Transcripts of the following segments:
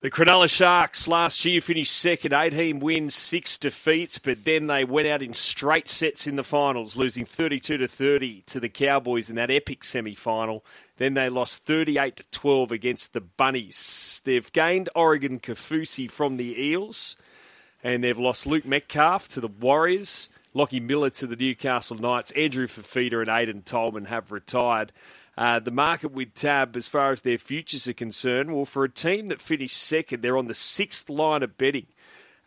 The Cronulla Sharks last year finished second, 18 wins, six defeats, but then they went out in straight sets in the finals, losing 32 to 30 to the Cowboys in that epic semi-final. Then they lost 38 to 12 against the Bunnies. They've gained Oregon Kaufusi from the Eels, and they've lost Luke Metcalf to the Warriors. Lachie Miller to the Newcastle Knights. Andrew Fifita and Aiden Tolman have retired. Uh, the market with Tab, as far as their futures are concerned, well, for a team that finished second, they're on the sixth line of betting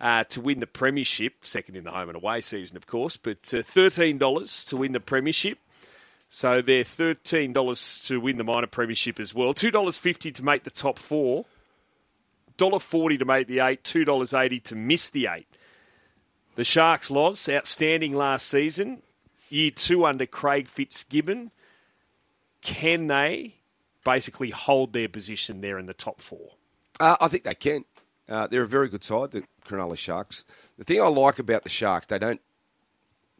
uh, to win the Premiership, second in the home and away season, of course, but uh, $13 to win the Premiership. So they're $13 to win the minor Premiership as well. $2.50 to make the top four. $1.40 to make the eight. $2.80 to miss the eight. The Sharks loss, outstanding last season. Year two under Craig Fitzgibbon can they basically hold their position there in the top four? Uh, I think they can. Uh, they're a very good side, the Cronulla Sharks. The thing I like about the Sharks, they don't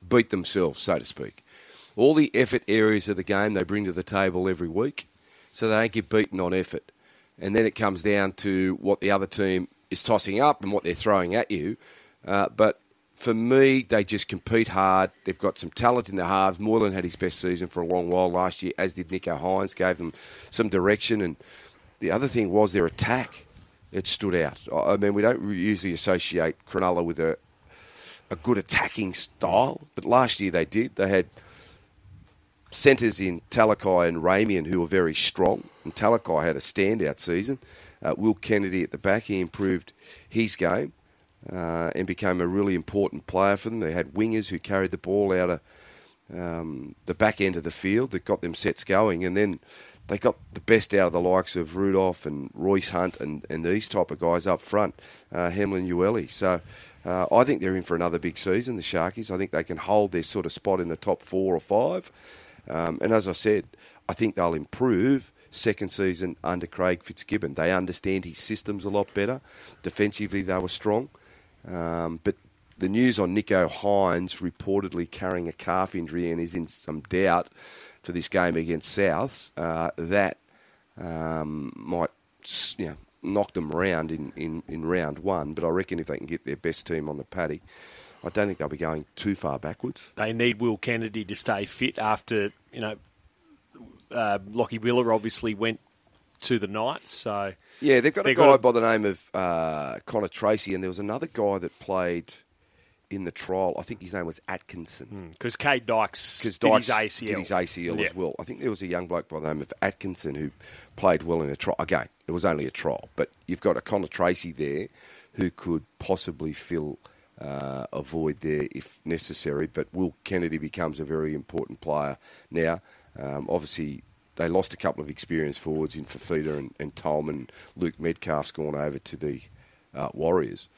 beat themselves, so to speak. All the effort areas of the game they bring to the table every week, so they don't get beaten on effort. And then it comes down to what the other team is tossing up and what they're throwing at you. Uh, but for me, they just compete hard. They've got some talent in the halves. Moylan had his best season for a long while last year, as did Nicho Hynes, gave them some direction. And the other thing was their attack. It stood out. I mean, we don't usually associate Cronulla with a, a good attacking style, but last year they did. They had centres in Talakai and Ramien who were very strong, and Talakai had a standout season. Uh, Will Kennedy at the back, he improved his game uh, and became a really important player for them. They had wingers who carried the ball out of um, the back end of the field that got them sets going, and then they got the best out of the likes of Rudolf and Royce Hunt and, and these type of guys up front, uh, Hamlin Uele. So uh, I think they're in for another big season, the Sharkies. I think they can hold their sort of spot in the top four or five. Um, and as I said, I think they'll improve second season under Craig Fitzgibbon. They understand his systems a lot better. Defensively, they were strong. Um, but the news on Nicho Hynes reportedly carrying a calf injury and is in some doubt for this game against South, uh, that um, might you know, knock them around in, in, in round one. But I reckon if they can get their best team on the paddock, I don't think they'll be going too far backwards. They need Will Kennedy to stay fit after, you know, uh, Lockie Wheeler obviously went to the Knights, so yeah, they've got a guy got by the name of uh, Connor Tracey, and there was another guy that played in the trial. I think his name was Atkinson. Because mm, Dykes, Dykes did his ACL, did his ACL yeah. as well. I think there was a young bloke by the name of Atkinson who played well in a trial. Again, it was only a trial, but you've got a Connor Tracey there who could possibly fill uh, a void there if necessary. But Will Kennedy becomes a very important player now. Um, obviously, they lost a couple of experienced forwards in Fifita and, and Tolman. Luke Metcalf's gone over to the uh, Warriors.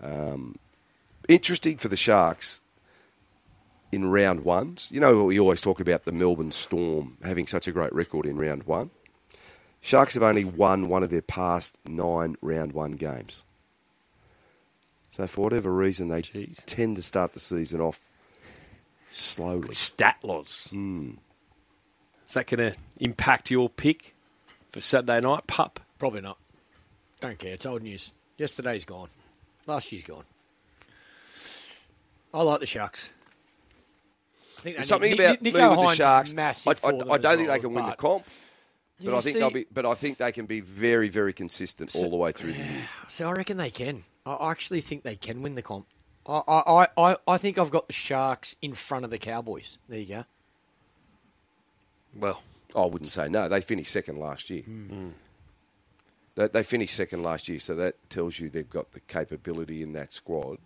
Um, interesting for the Sharks in round ones. You know, we always talk about the Melbourne Storm having such a great record in round one. Sharks have only won one of their past nine round one games. So, for whatever reason, they Jeez. tend to start the season off slowly. Stat laws. Hmm. Is that going to impact your pick for Saturday night, pup? Probably not. Don't care. It's old news. Yesterday's gone. Last year's gone. I like the Sharks. I think something Nick, about Nick, with the Sharks. I, I, I, don't well, think they can win the comp. But I think see, they'll be. But I think they can be very, very consistent so, all the way through the year. So I reckon they can. I actually think they can win the comp. I, I, I, I think I've got the Sharks in front of the Cowboys. There you go. Well, I wouldn't say no. They finished second last year. Mm. They, they finished second last year, so that tells you they've got the capability in that squad.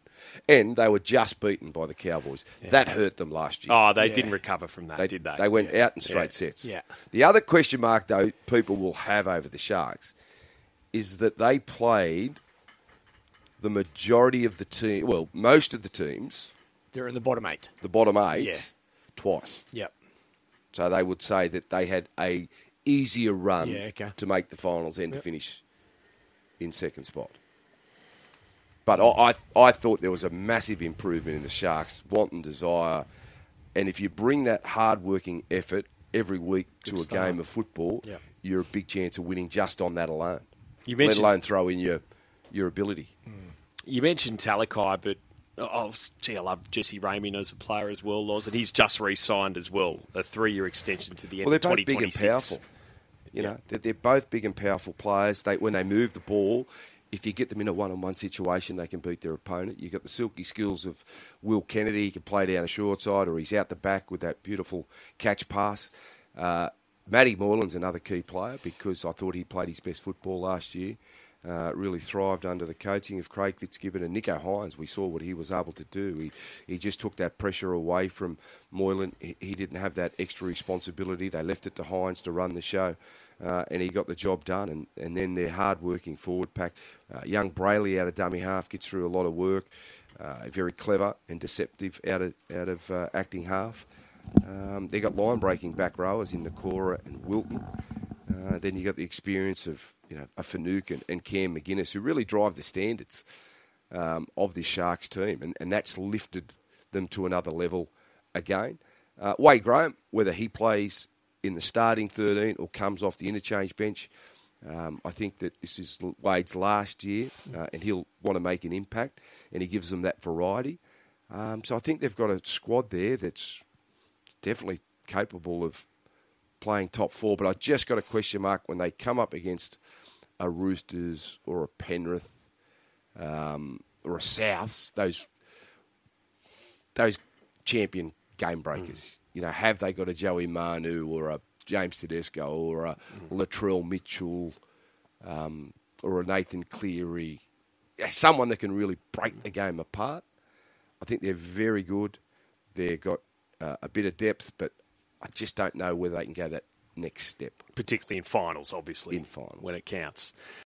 And they were just beaten by the Cowboys. Yeah. That hurt them last year. Oh, they yeah. didn't recover from that, they, did they? They went yeah. out in straight sets. Yeah. The other question mark, though, people will have over the Sharks is that they played the majority of the team, well, most of the teams. They're in the bottom eight. The bottom eight, twice. Yep. So they would say that they had a easier run yeah, okay. to make the finals and yep. to finish in second spot. But I, I, I thought there was a massive improvement in the Sharks' want and desire. And if you bring that hard-working effort every week Good to a game of football, yep. you're a big chance of winning just on that alone. You let alone throw in your your ability. Mm. you mentioned Talakai, but oh, gee, I love Jesse Ramien as a player as well, Loz, and he's just re-signed as well, a three-year extension to the end Well, of they're both big and 2026. powerful. You know, they're, they're both big and powerful players. They when they move the ball, if you get them in a one-on-one situation, they can beat their opponent. You've got the silky skills of Will Kennedy. He can play down a short side, or he's out the back with that beautiful catch pass. Uh, Matty Moylan's another key player because I thought he played his best football last year. Uh, really thrived under the coaching of Craig Fitzgibbon and Nicho Hynes. We saw what he was able to do. He he just took that pressure away from Moylan. He, he didn't have that extra responsibility. They left it to Hynes to run the show, uh, and he got the job done. And, and then their hard-working forward pack, uh, young Brailey out of dummy half gets through a lot of work. Uh, very clever and deceptive out of out of uh, acting half. Um, they got line-breaking back rowers in Nikora and Wilton. Uh, then you got the experience of you know a Finucane and, and Cam McInnes who really drive the standards um, of this Sharks team, and, and that's lifted them to another level again. Uh, Wade Graham, whether he plays in the starting 13 or comes off the interchange bench, um, I think that this is Wade's last year, uh, and he'll want to make an impact, and he gives them that variety. Um, so I think they've got a squad there that's definitely capable of playing top four, but I just got a question mark when they come up against a Roosters or a Penrith um, or a Souths, those those champion game breakers. You know, have they got a Joey Manu or a James Tedesco or a Latrell Mitchell um, or a Nathan Cleary? Someone that can really break the game apart. I think they're very good. They've got uh, a bit of depth, but I just don't know whether they can go that next step. particularly in finals, obviously. In finals. When it counts.